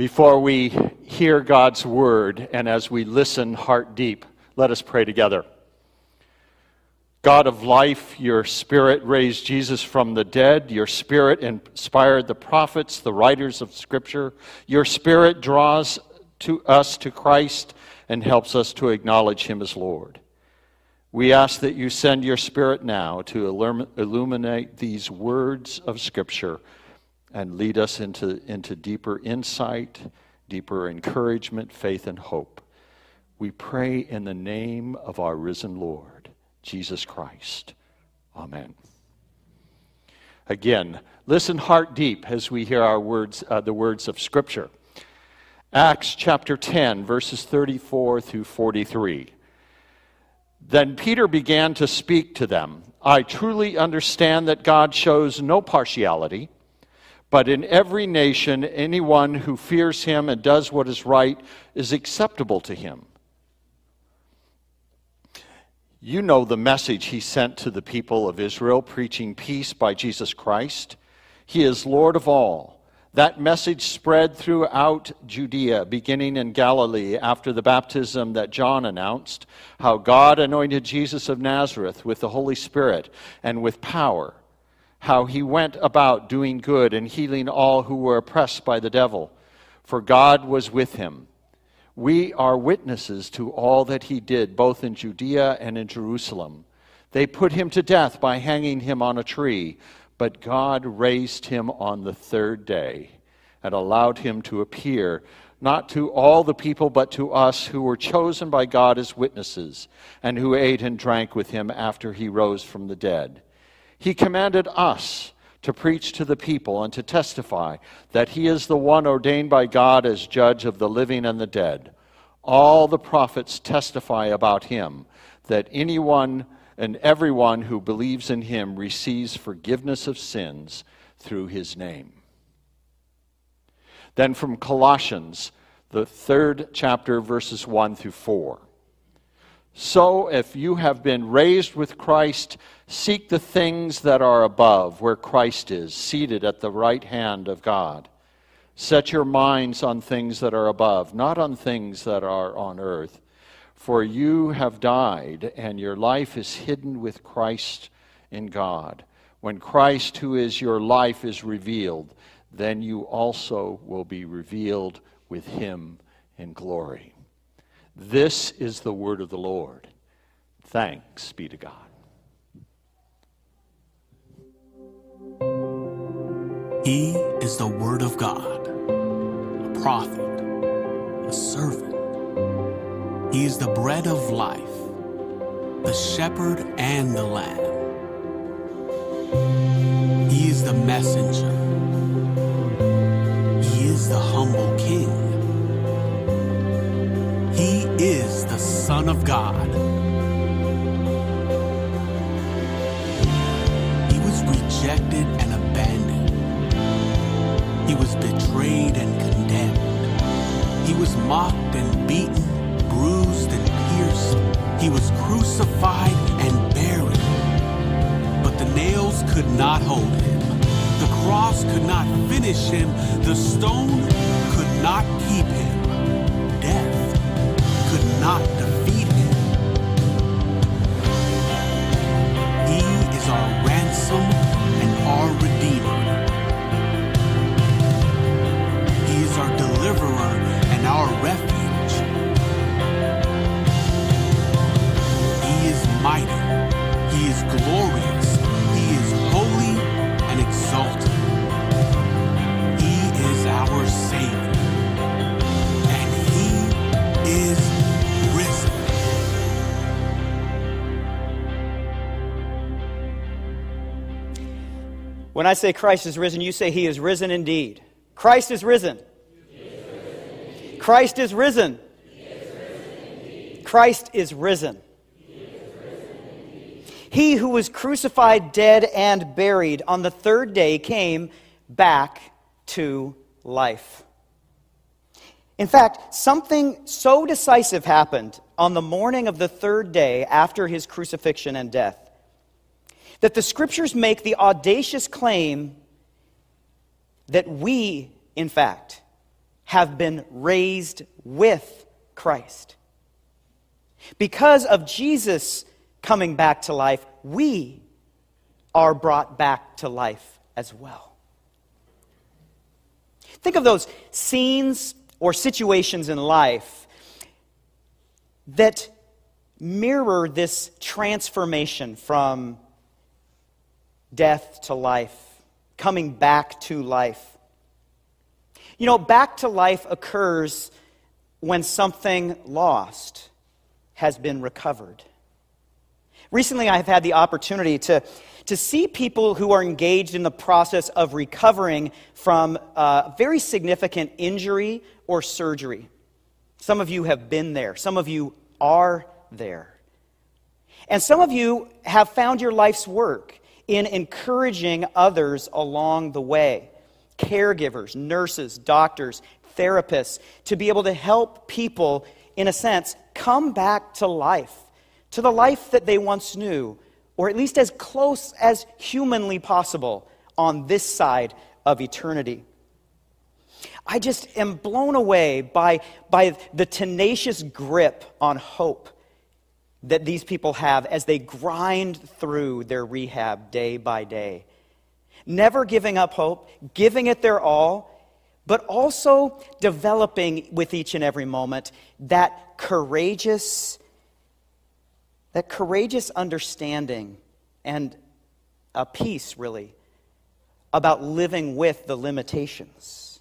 Before we hear God's word and as we listen heart deep, let us pray together. God of life, your spirit raised Jesus from the dead. Your spirit inspired the prophets, the writers of Scripture. Your spirit draws to us to Christ and helps us to acknowledge him as Lord. We ask that you send your spirit now to illuminate these words of Scripture and lead us into, into deeper insight, deeper encouragement, faith, and hope. We pray in the name of our risen Lord, Jesus Christ. Amen. Again, listen heart deep as we hear our words, uh, the words of Scripture. Acts chapter 10, verses 34 through 43. Then Peter began to speak to them. I truly understand that God shows no partiality but in every nation, anyone who fears him and does what is right is acceptable to him. You know the message he sent to the people of Israel, preaching peace by Jesus Christ. He is Lord of all. That message spread throughout Judea, beginning in Galilee after the baptism that John announced, how God anointed Jesus of Nazareth with the Holy Spirit and with power how he went about doing good and healing all who were oppressed by the devil, for God was with him. We are witnesses to all that he did, both in Judea and in Jerusalem. They put him to death by hanging him on a tree, but God raised him on the third day and allowed him to appear not to all the people, but to us who were chosen by God as witnesses, and who ate and drank with him after he rose from the dead. He commanded us to preach to the people and to testify that he is the one ordained by God as judge of the living and the dead. All the prophets testify about him that anyone and everyone who believes in him receives forgiveness of sins through his name. Then from Colossians, the third chapter, verses 1 through 4. So, if you have been raised with Christ, seek the things that are above, where Christ is, seated at the right hand of God. Set your minds on things that are above, not on things that are on earth. For you have died, and your life is hidden with Christ in God. When Christ, who is your life, is revealed, then you also will be revealed with him in glory. This is the word of the Lord. Thanks be to God. He is the Word of God, a prophet, a servant. He is the bread of life, the shepherd and the lamb. He is the messenger. He is the humble Son of God. He was rejected and abandoned. He was betrayed and condemned. He was mocked and beaten, bruised and pierced. He was crucified and buried. But the nails could not hold him. The cross could not finish him. The stone could not keep him Death could not defeat him. He is our ransom and our When I say Christ is risen, you say he is risen indeed. Christ is risen. Christ is risen. Christ is risen. He who was crucified, dead, and buried on the third day came back to life. In fact, something so decisive happened on the morning of the third day after his crucifixion and death that the scriptures make the audacious claim that we, in fact, have been raised with Christ. Because of Jesus coming back to life, we are brought back to life as well. Think of those scenes or situations in life that mirror this transformation from death to life, coming back to life. You know, back to life occurs when something lost has been recovered. Recently, I have had the opportunity to, to see people who are engaged in the process of recovering from a very significant injury or surgery. Some of you have been there, some of you are there. And some of you have found your life's work in encouraging others along the way caregivers, nurses, doctors, therapists to be able to help people, in a sense, come back to life, to the life that they once knew, or at least as close as humanly possible on this side of eternity. I just am blown away by, by the tenacious grip on hope that these people have as they grind through their rehab day by day. Never giving up hope, giving it their all, but also developing with each and every moment that courageous that courageous understanding and a peace really about living with the limitations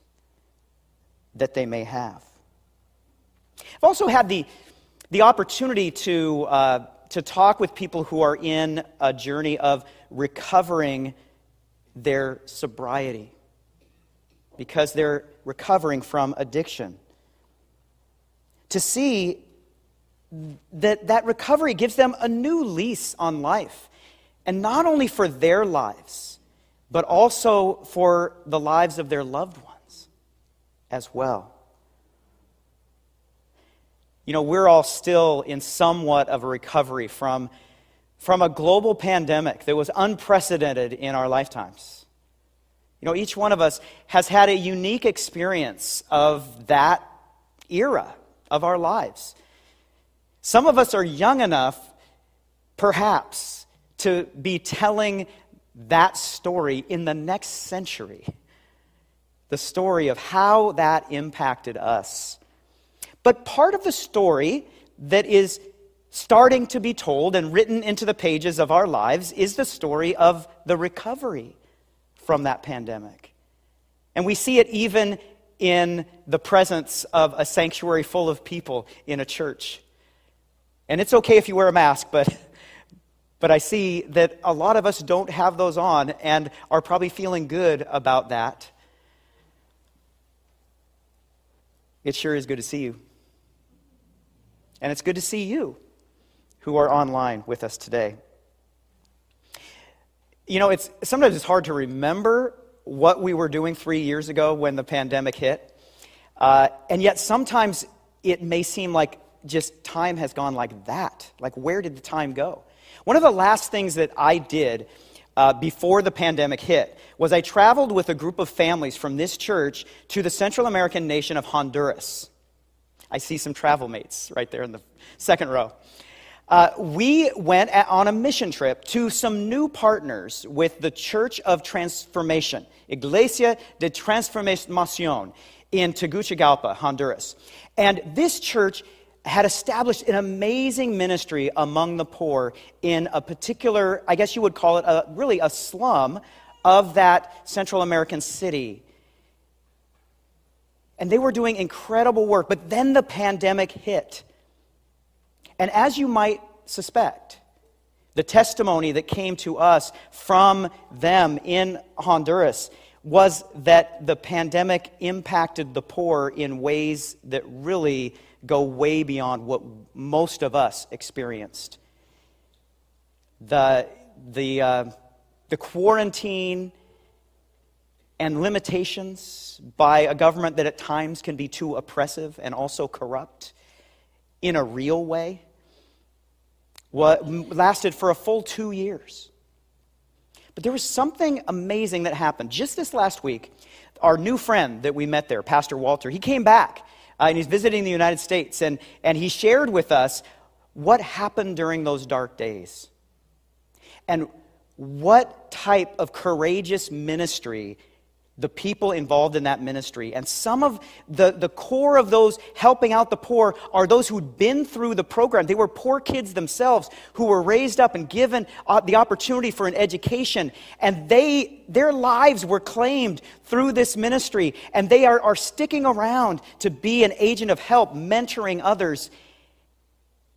that they may have. I've also had the the opportunity to, uh, to talk with people who are in a journey of recovering their sobriety because they're recovering from addiction. To see that that recovery gives them a new lease on life, and not only for their lives, but also for the lives of their loved ones as well. You know, we're all still in somewhat of a recovery from, from a global pandemic that was unprecedented in our lifetimes. You know, each one of us has had a unique experience of that era of our lives. Some of us are young enough, perhaps, to be telling that story in the next century. The story of how that impacted us but part of the story that is starting to be told and written into the pages of our lives is the story of the recovery from that pandemic. And we see it even in the presence of a sanctuary full of people in a church. And it's okay if you wear a mask, but, but I see that a lot of us don't have those on and are probably feeling good about that. It sure is good to see you. And it's good to see you who are online with us today. You know, it's sometimes it's hard to remember what we were doing three years ago when the pandemic hit. Uh, and yet sometimes it may seem like just time has gone like that. Like, where did the time go? One of the last things that I did uh, before the pandemic hit was I traveled with a group of families from this church to the Central American nation of Honduras. I see some travel mates right there in the second row. Uh, we went on a mission trip to some new partners with the Church of Transformation, Iglesia de Transformación, in Tegucigalpa, Honduras. And this church had established an amazing ministry among the poor in a particular, I guess you would call it a, really a slum of that Central American city. And they were doing incredible work. But then the pandemic hit. And as you might suspect, the testimony that came to us from them in Honduras was that the pandemic impacted the poor in ways that really go way beyond what most of us experienced. The, the, uh, the quarantine and limitations by a government that at times can be too oppressive and also corrupt in a real way what lasted for a full two years. But there was something amazing that happened just this last week. Our new friend that we met there, Pastor Walter, he came back uh, and he's visiting the United States, and, and he shared with us what happened during those dark days and what type of courageous ministry the people involved in that ministry. And some of the, the core of those helping out the poor are those who'd been through the program. They were poor kids themselves who were raised up and given uh, the opportunity for an education. And they, their lives were claimed through this ministry. And they are, are sticking around to be an agent of help, mentoring others.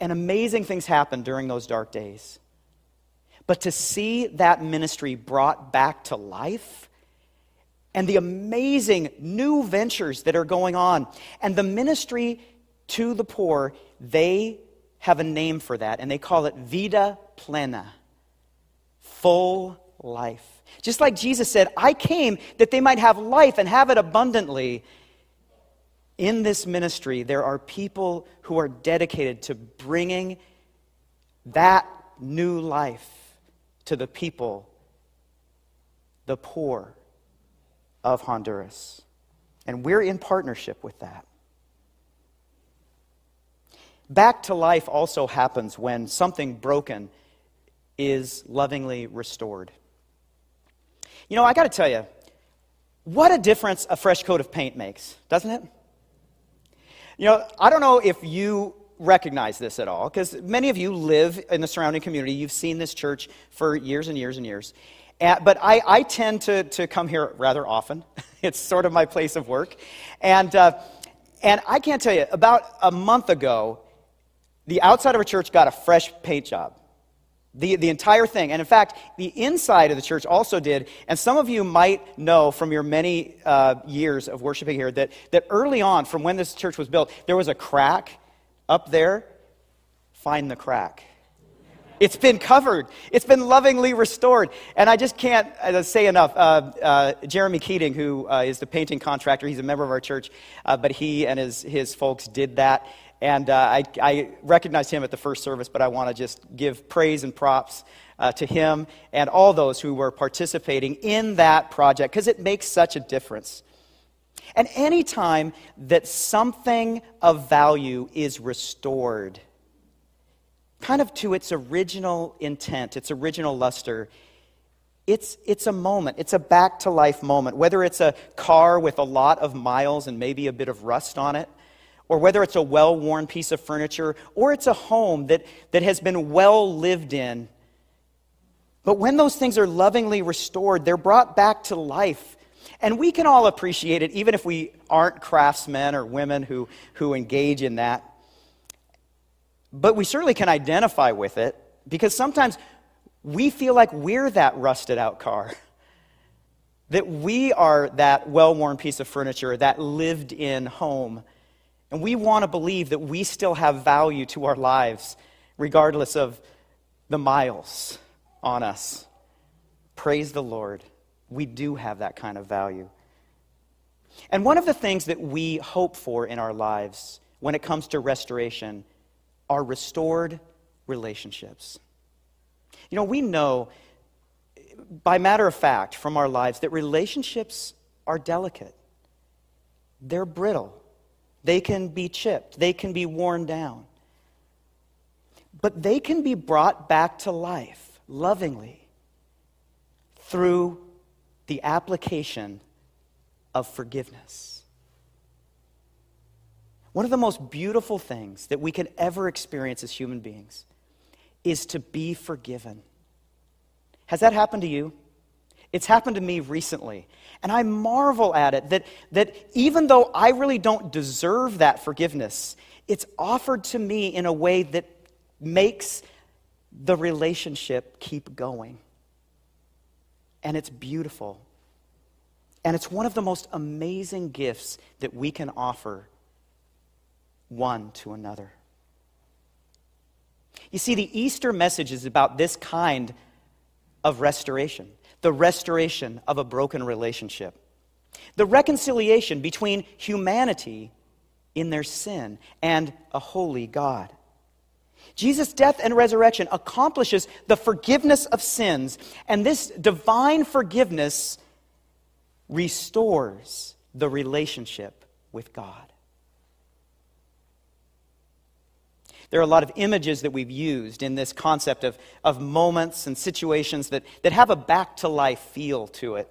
And amazing things happened during those dark days. But to see that ministry brought back to life, and the amazing new ventures that are going on. And the ministry to the poor, they have a name for that, and they call it Vida Plena, full life. Just like Jesus said, I came that they might have life and have it abundantly. In this ministry, there are people who are dedicated to bringing that new life to the people, the poor, of Honduras. And we're in partnership with that. Back to life also happens when something broken is lovingly restored. You know, I got to tell you, what a difference a fresh coat of paint makes, doesn't it? You know, I don't know if you recognize this at all, because many of you live in the surrounding community. You've seen this church for years and years and years. And, but I, I tend to, to come here rather often. it's sort of my place of work. And, uh, and I can't tell you, about a month ago, the outside of our church got a fresh paint job. The, the entire thing. And in fact, the inside of the church also did. And some of you might know from your many uh, years of worshiping here that, that early on, from when this church was built, there was a crack up there. Find the crack. It's been covered. It's been lovingly restored. And I just can't uh, say enough. Uh, uh, Jeremy Keating, who uh, is the painting contractor, he's a member of our church, uh, but he and his, his folks did that. And uh, I, I recognized him at the first service, but I want to just give praise and props to him and all those who were participating in that project because it makes such a difference. And anytime that something of value is restored, kind of to its original intent, its original luster. It's, it's a moment, it's a back to life moment. Whether it's a car with a lot of miles and maybe a bit of rust on it, or whether it's a well worn piece of furniture, or it's a home that, that has been well lived in. But when those things are lovingly restored, they're brought back to life. And we can all appreciate it, even if we aren't craftsmen or women who, who engage in that. But we certainly can identify with it because sometimes we feel like we're that rusted out car. That we are that well worn piece of furniture, that lived in home. And we want to believe that we still have value to our lives, regardless of the miles on us. Praise the Lord. We do have that kind of value. And one of the things that we hope for in our lives when it comes to restoration are restored relationships. You know, we know by matter of fact from our lives that relationships are delicate, they're brittle, they can be chipped, they can be worn down. But they can be brought back to life lovingly through the application of forgiveness. One of the most beautiful things that we can ever experience as human beings is to be forgiven. Has that happened to you? It's happened to me recently. And I marvel at it that, that even though I really don't deserve that forgiveness, it's offered to me in a way that makes the relationship keep going. And it's beautiful. And it's one of the most amazing gifts that we can offer one to another. You see, the Easter message is about this kind of restoration the restoration of a broken relationship, the reconciliation between humanity in their sin and a holy God. Jesus' death and resurrection accomplishes the forgiveness of sins, and this divine forgiveness restores the relationship with God. There are a lot of images that we've used in this concept of, of moments and situations that, that have a back to life feel to it.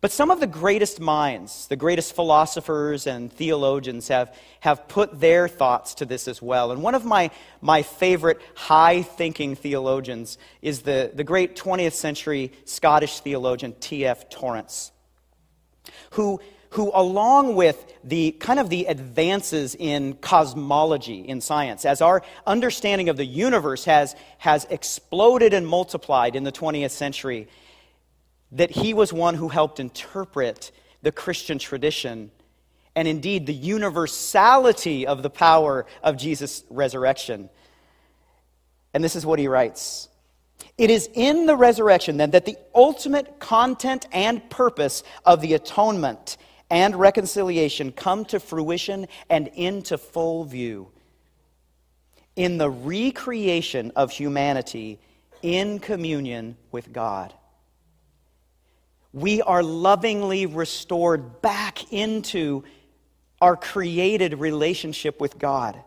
But some of the greatest minds, the greatest philosophers and theologians have, have put their thoughts to this as well. And one of my, my favorite high thinking theologians is the, the great 20th century Scottish theologian T.F. Torrance, who who, along with the kind of the advances in cosmology in science, as our understanding of the universe has, has exploded and multiplied in the 20th century, that he was one who helped interpret the Christian tradition and indeed the universality of the power of Jesus' resurrection. And this is what he writes. It is in the resurrection, then, that the ultimate content and purpose of the atonement and reconciliation come to fruition and into full view in the recreation of humanity in communion with God. We are lovingly restored back into our created relationship with God.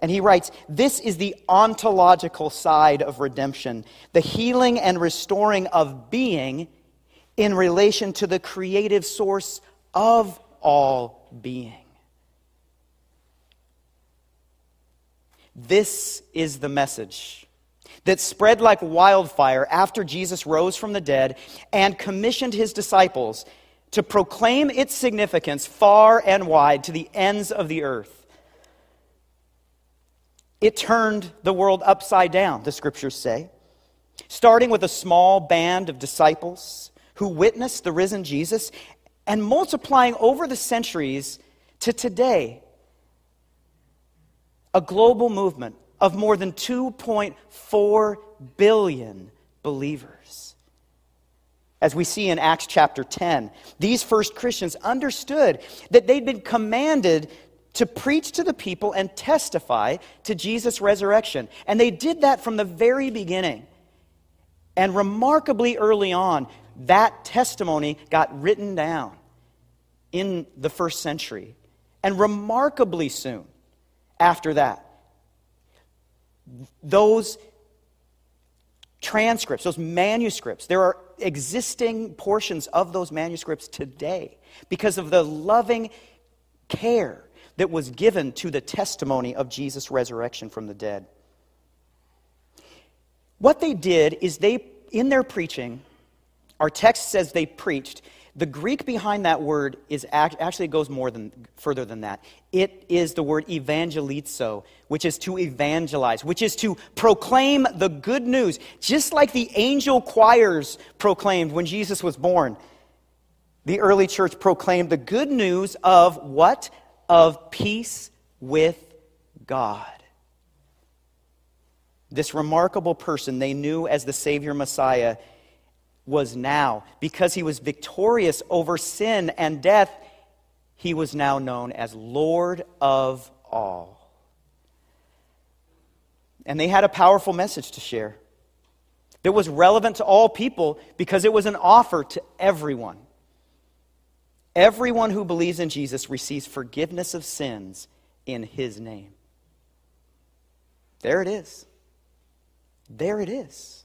And he writes, This is the ontological side of redemption, the healing and restoring of being in relation to the creative source of all being. This is the message that spread like wildfire after Jesus rose from the dead and commissioned his disciples to proclaim its significance far and wide to the ends of the earth. It turned the world upside down, the scriptures say, starting with a small band of disciples who witnessed the risen Jesus and multiplying over the centuries to today. A global movement of more than 2.4 billion believers. As we see in Acts chapter 10, these first Christians understood that they'd been commanded to preach to the people and testify to Jesus' resurrection. And they did that from the very beginning. And remarkably early on, that testimony got written down in the first century. And remarkably soon after that, those transcripts, those manuscripts, there are existing portions of those manuscripts today because of the loving care that was given to the testimony of Jesus' resurrection from the dead. What they did is they, in their preaching, our text says they preached. The Greek behind that word is actually goes more than further than that. It is the word evangelizo, which is to evangelize, which is to proclaim the good news, just like the angel choirs proclaimed when Jesus was born. The early church proclaimed the good news of what? Of peace with God. This remarkable person they knew as the Savior Messiah was now. Because he was victorious over sin and death, he was now known as Lord of all. And they had a powerful message to share that was relevant to all people because it was an offer to everyone. Everyone who believes in Jesus receives forgiveness of sins in his name. There it is. There it is.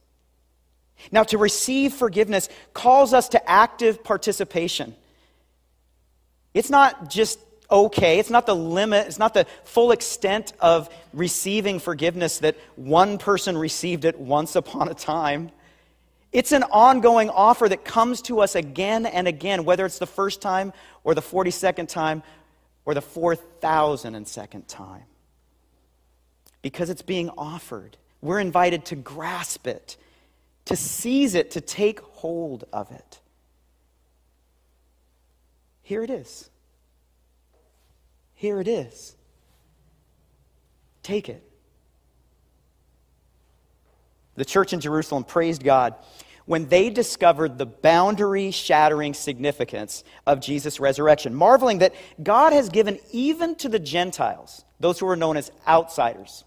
Now, to receive forgiveness calls us to active participation. It's not just okay, it's not the limit, it's not the full extent of receiving forgiveness that one person received it once upon a time. It's an ongoing offer that comes to us again and again, whether it's the first time or the 42nd time or the 4,002nd time. Because it's being offered. We're invited to grasp it to seize it, to take hold of it. Here it is. Here it is. Take it. The church in Jerusalem praised God when they discovered the boundary shattering significance of Jesus' resurrection, marveling that God has given even to the Gentiles, those who are known as outsiders,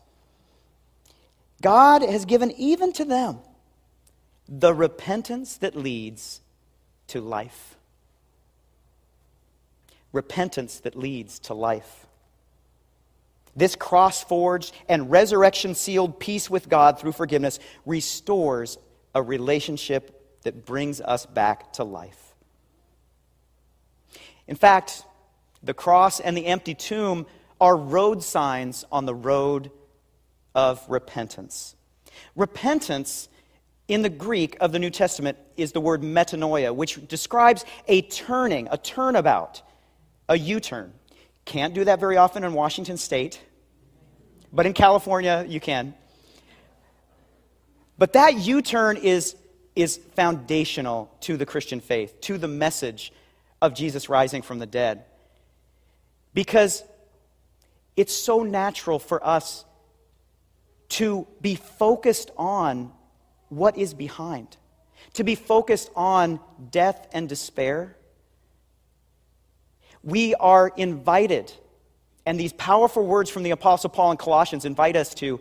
God has given even to them the repentance that leads to life. Repentance that leads to life. This cross forged and resurrection sealed peace with God through forgiveness restores a relationship that brings us back to life. In fact, the cross and the empty tomb are road signs on the road of repentance. Repentance in the Greek of the New Testament is the word metanoia, which describes a turning, a turnabout, a U turn. Can't do that very often in Washington State, but in California, you can. But that U turn is, is foundational to the Christian faith, to the message of Jesus rising from the dead. Because it's so natural for us to be focused on what is behind, to be focused on death and despair. We are invited, and these powerful words from the Apostle Paul in Colossians invite us to,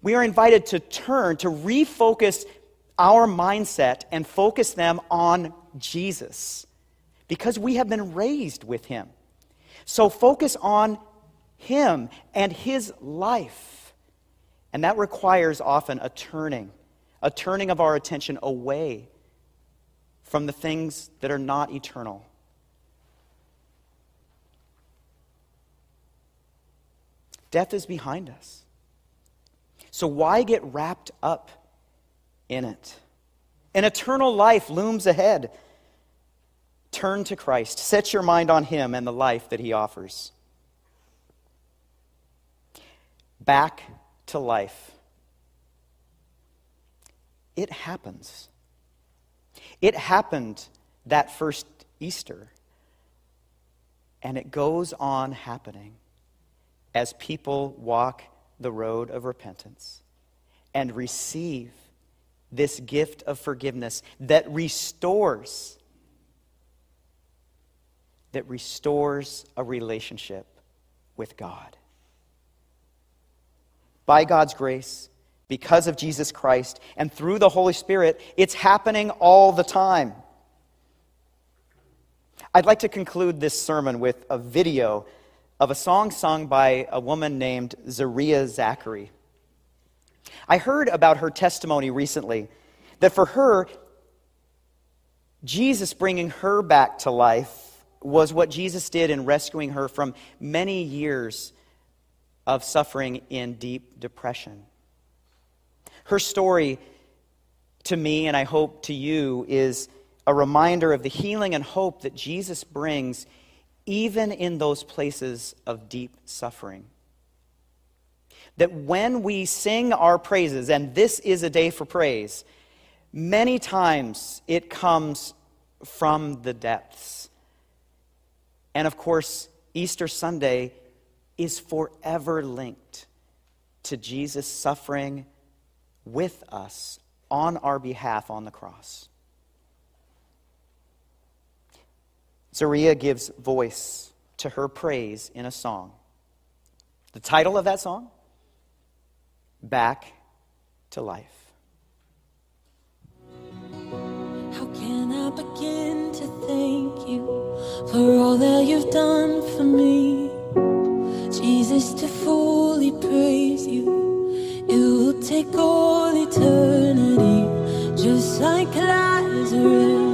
we are invited to turn, to refocus our mindset and focus them on Jesus because we have been raised with him. So focus on him and his life. And that requires often a turning, a turning of our attention away from the things that are not eternal. Death is behind us. So why get wrapped up in it? An eternal life looms ahead. Turn to Christ. Set your mind on Him and the life that He offers. Back to life. It happens. It happened that first Easter. And it goes on happening as people walk the road of repentance and receive this gift of forgiveness that restores that restores a relationship with God by God's grace, because of Jesus Christ, and through the Holy Spirit, it's happening all the time. I'd like to conclude this sermon with a video of a song sung by a woman named Zahriya Zachary. I heard about her testimony recently that for her, Jesus bringing her back to life was what Jesus did in rescuing her from many years of suffering in deep depression. Her story to me, and I hope to you, is a reminder of the healing and hope that Jesus brings even in those places of deep suffering. That when we sing our praises, and this is a day for praise, many times it comes from the depths. And of course, Easter Sunday is forever linked to Jesus suffering with us on our behalf on the cross. Zahriya gives voice to her praise in a song. The title of that song? Back to Life. How can I begin to thank you for all that you've done for me? Jesus, to fully praise you, take all eternity, just like Lazarus.